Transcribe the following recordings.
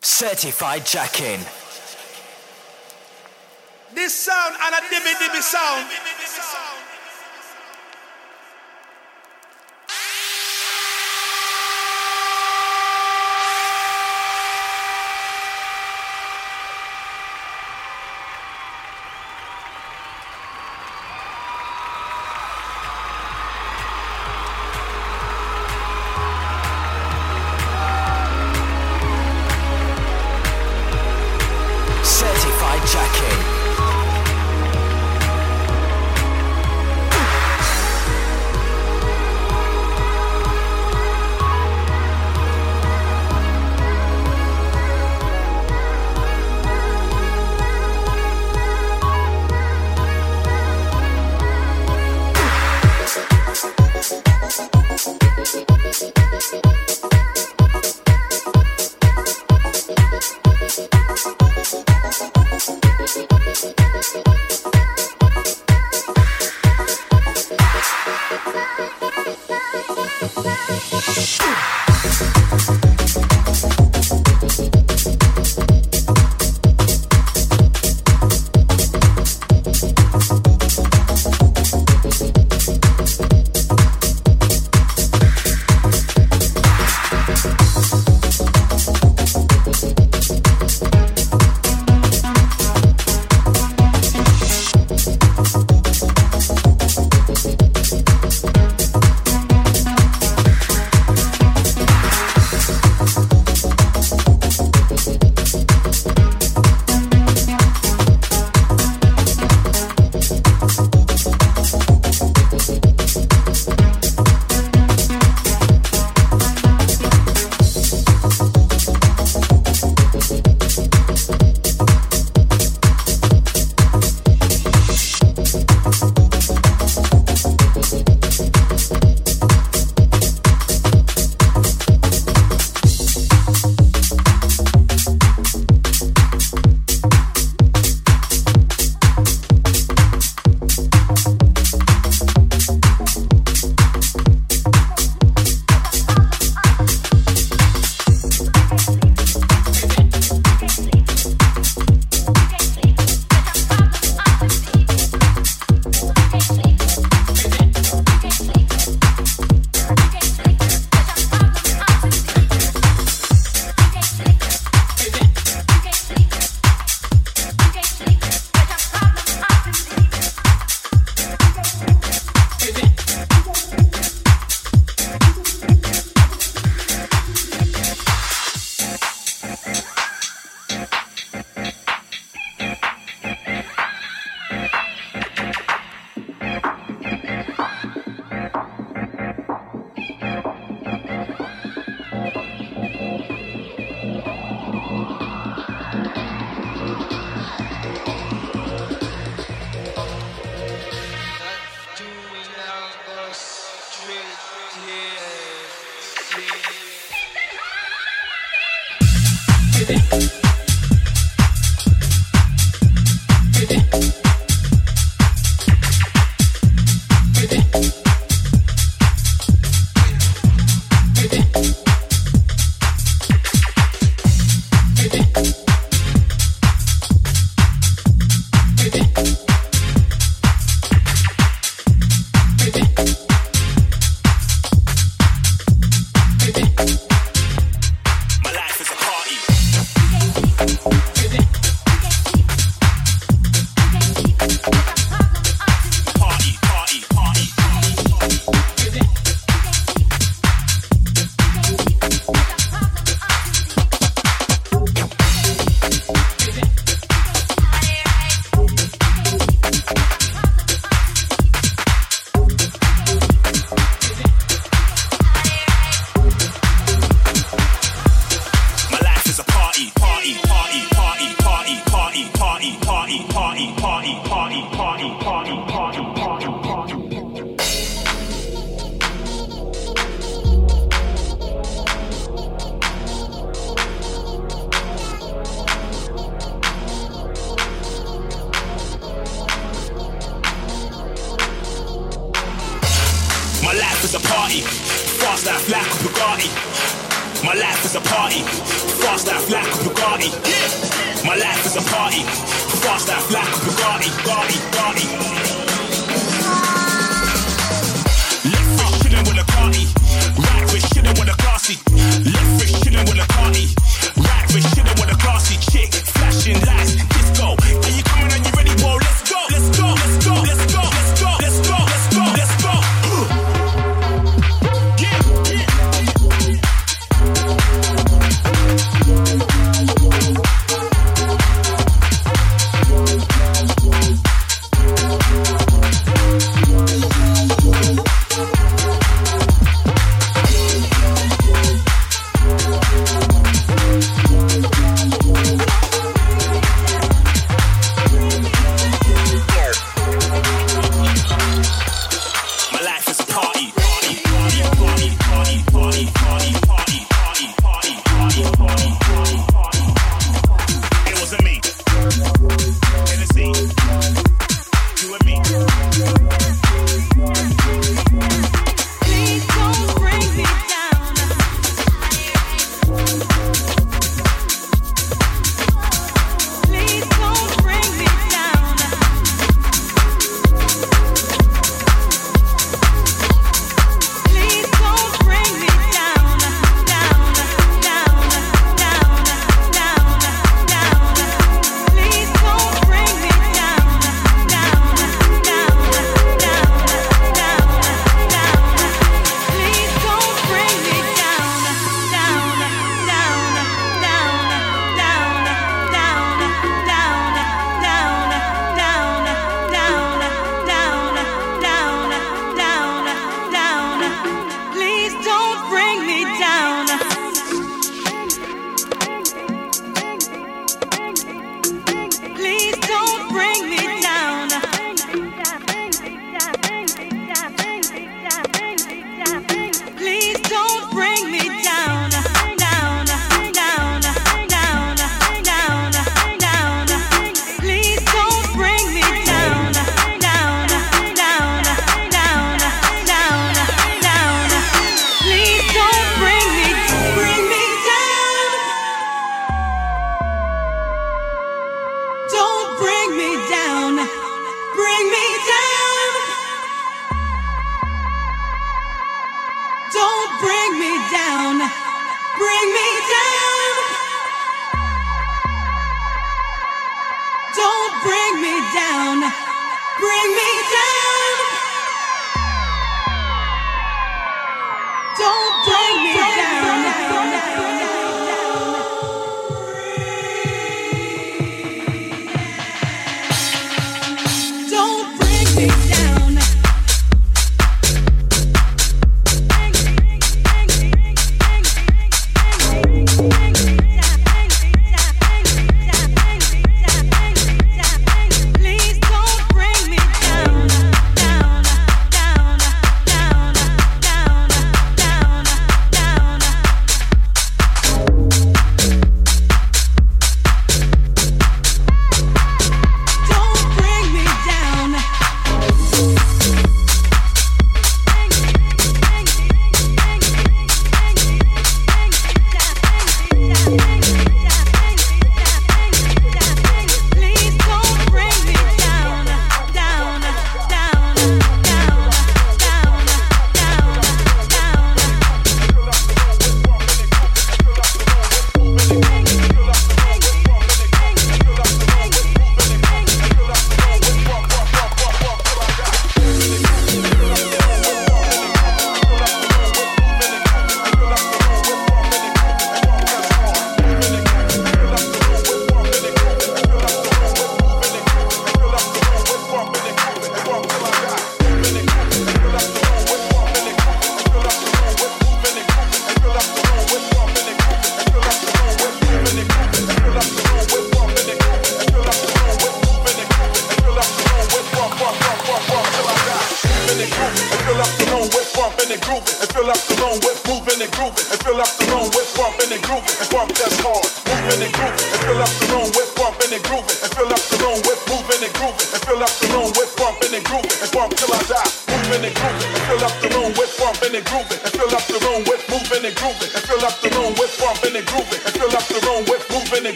Certified Jackin. This sound and a dibby dibby sound.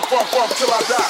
Funk, funk, funk till I die.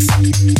Thank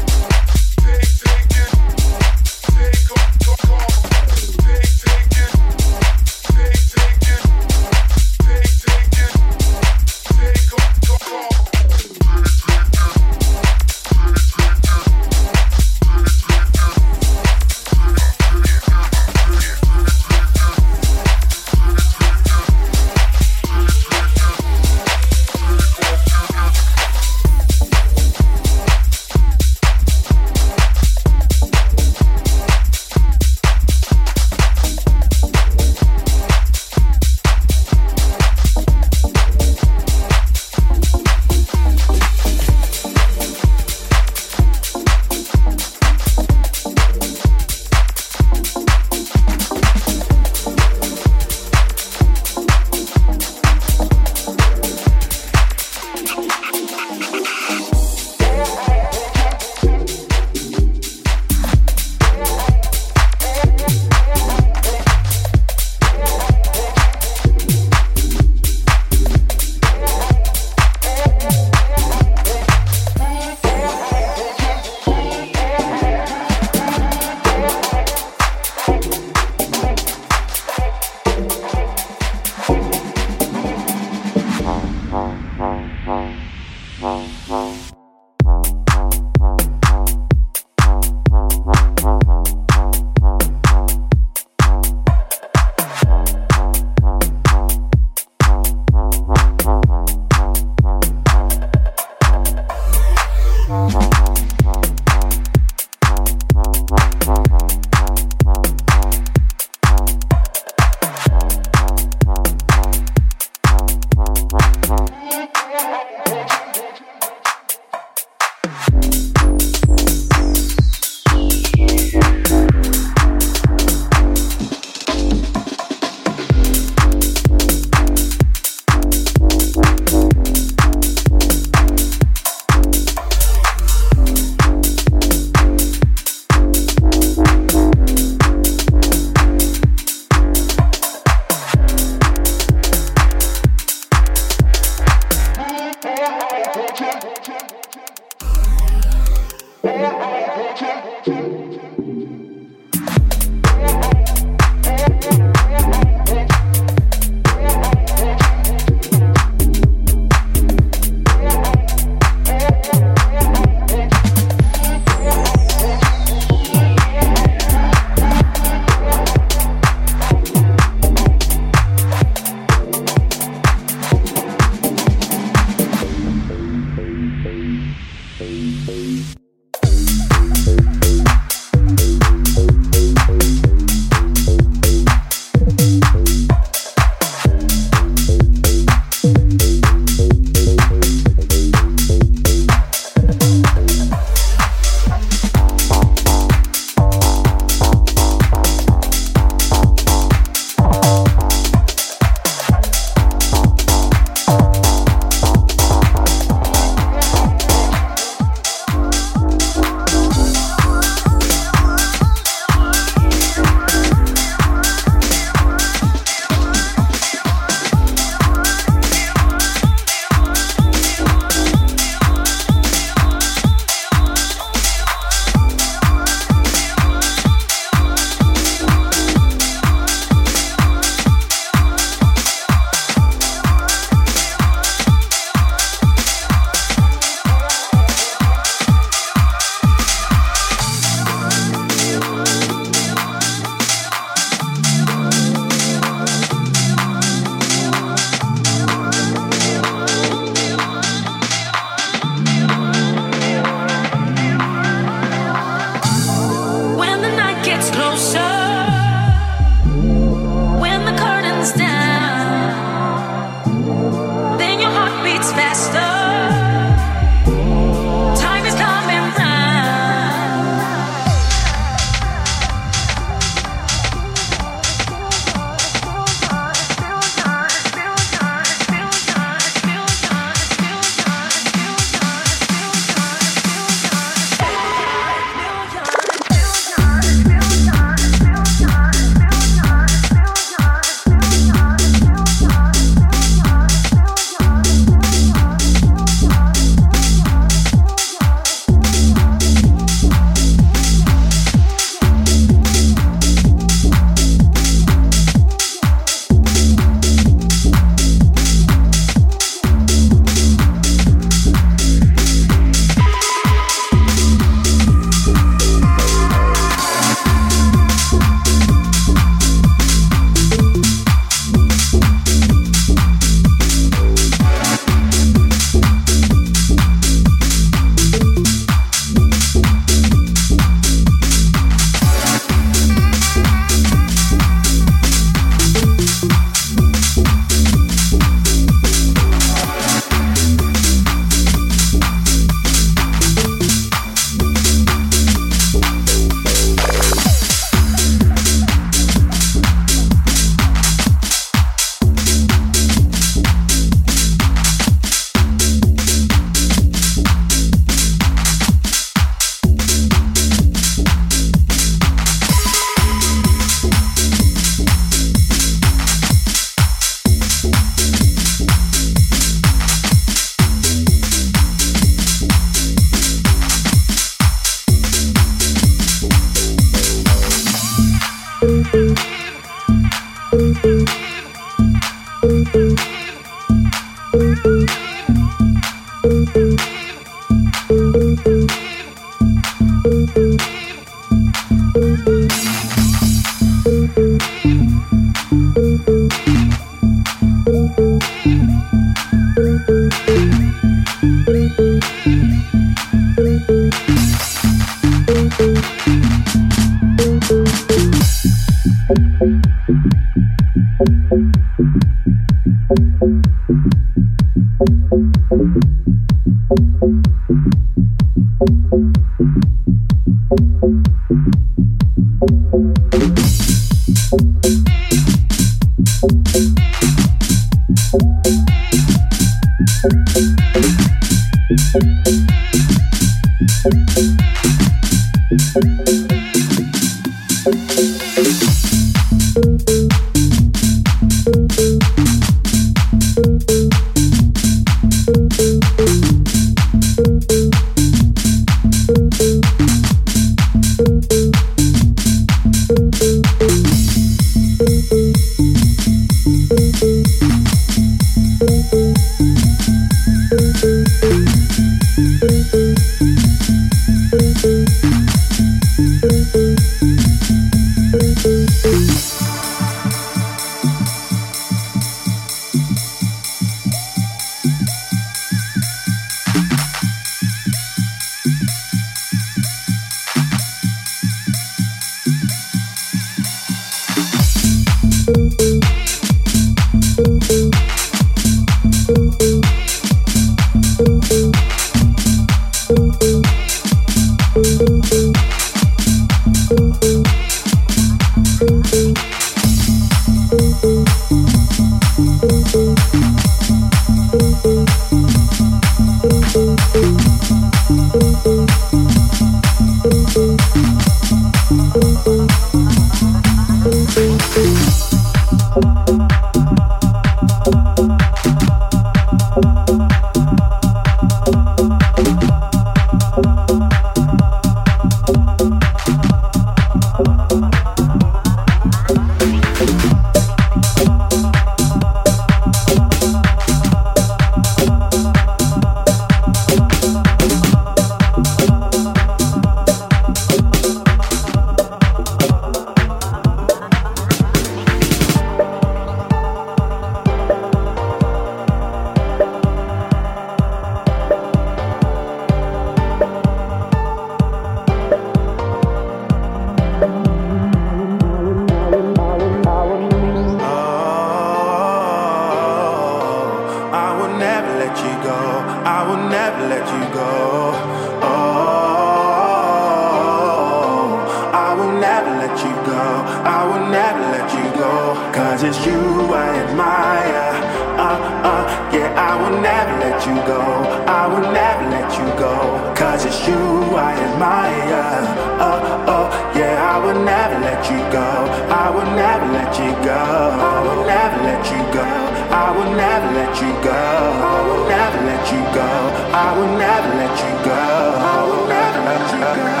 I will never let you go. Cause it's you I admire. Oh, oh, yeah, I will never let you go. I will never let you go. I will never let you go. I will never let you go. I will never let you go. I will never let you go. I will never let you go.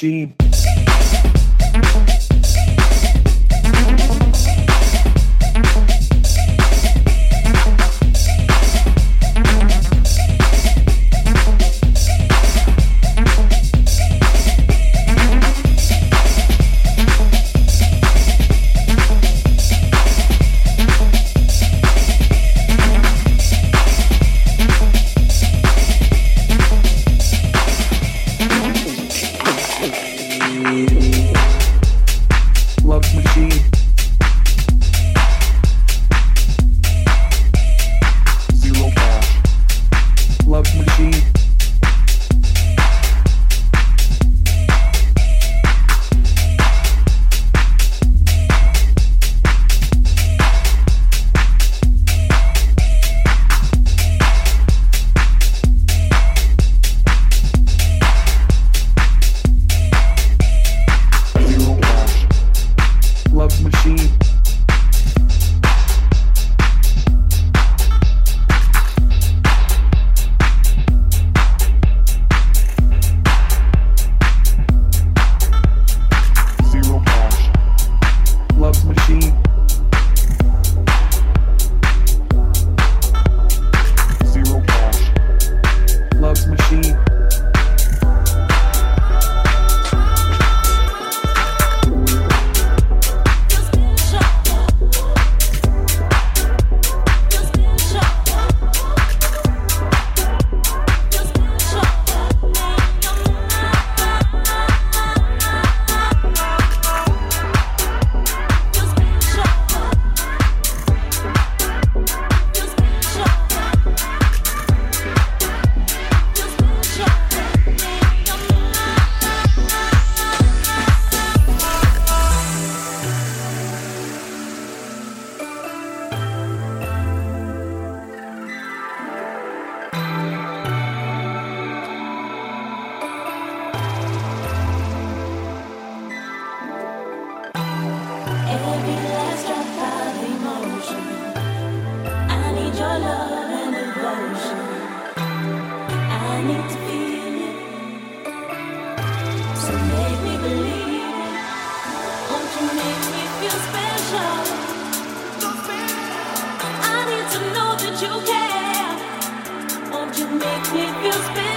Loves make me feel special.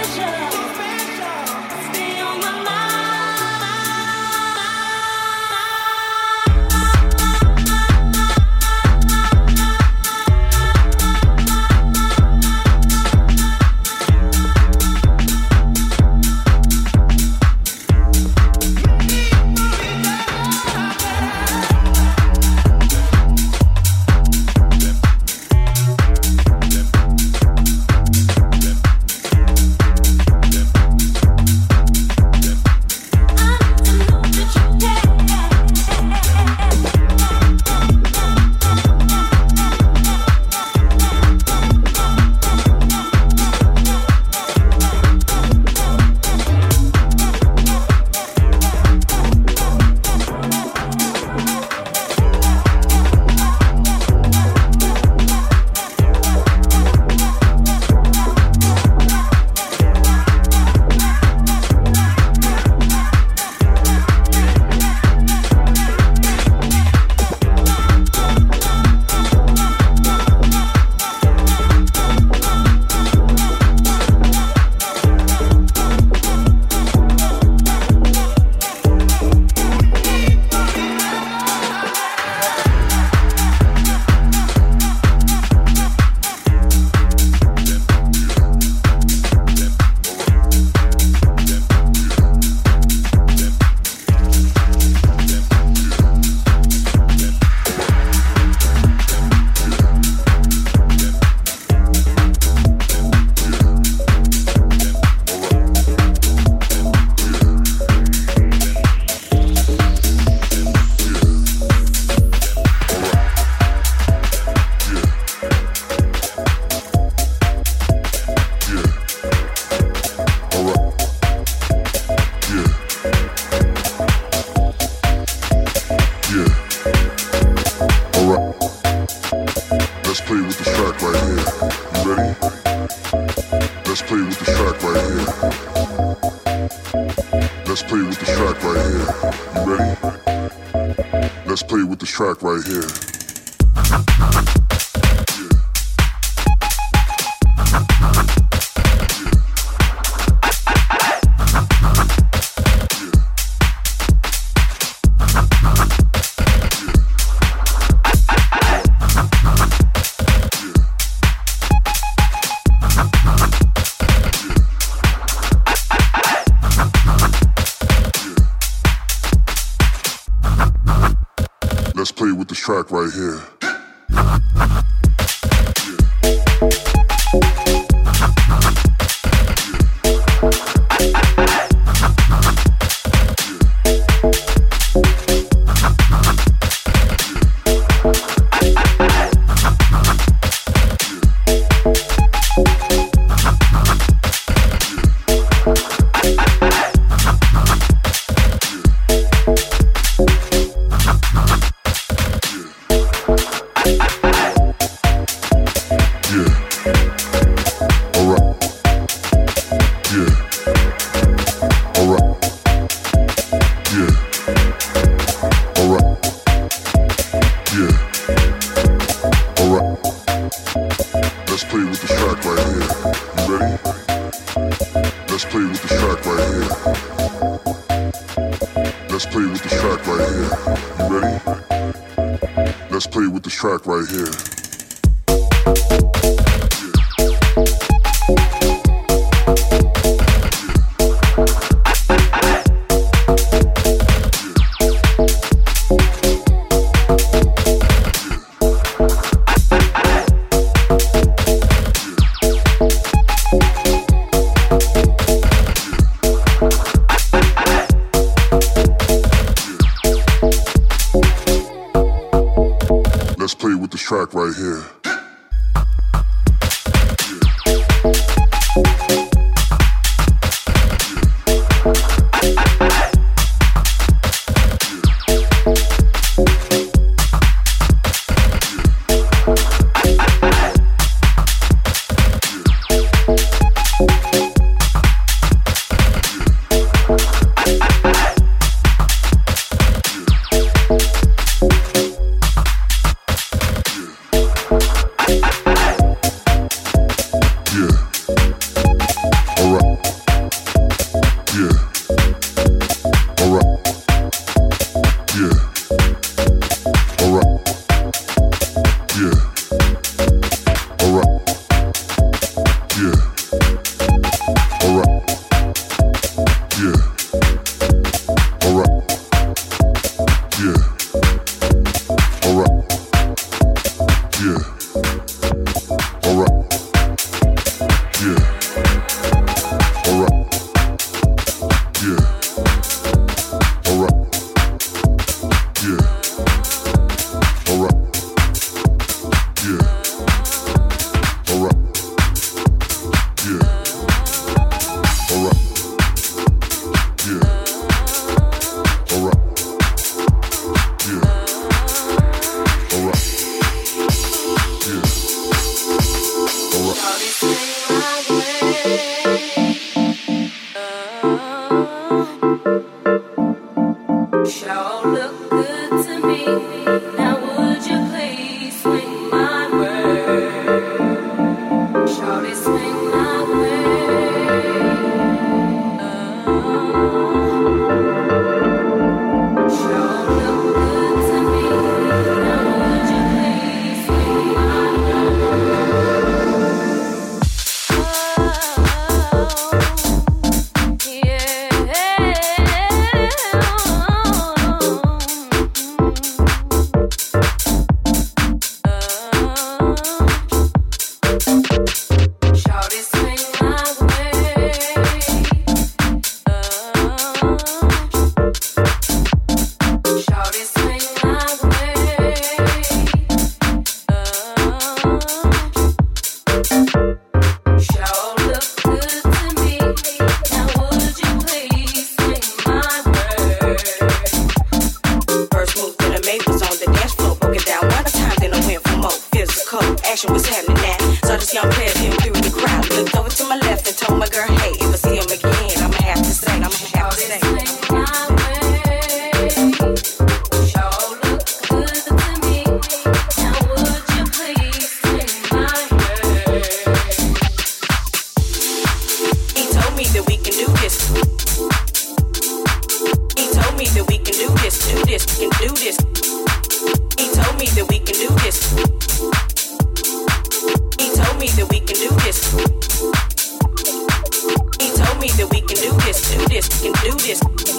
Let's play with this track right here. You ready? Let's play with this track right here. right here. Yeah. me that we can do this, do this, can do this. He told me that we can do this. He told me that we can do this. He told me that we can do this, do this, can do this.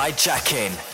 Certified Jackin.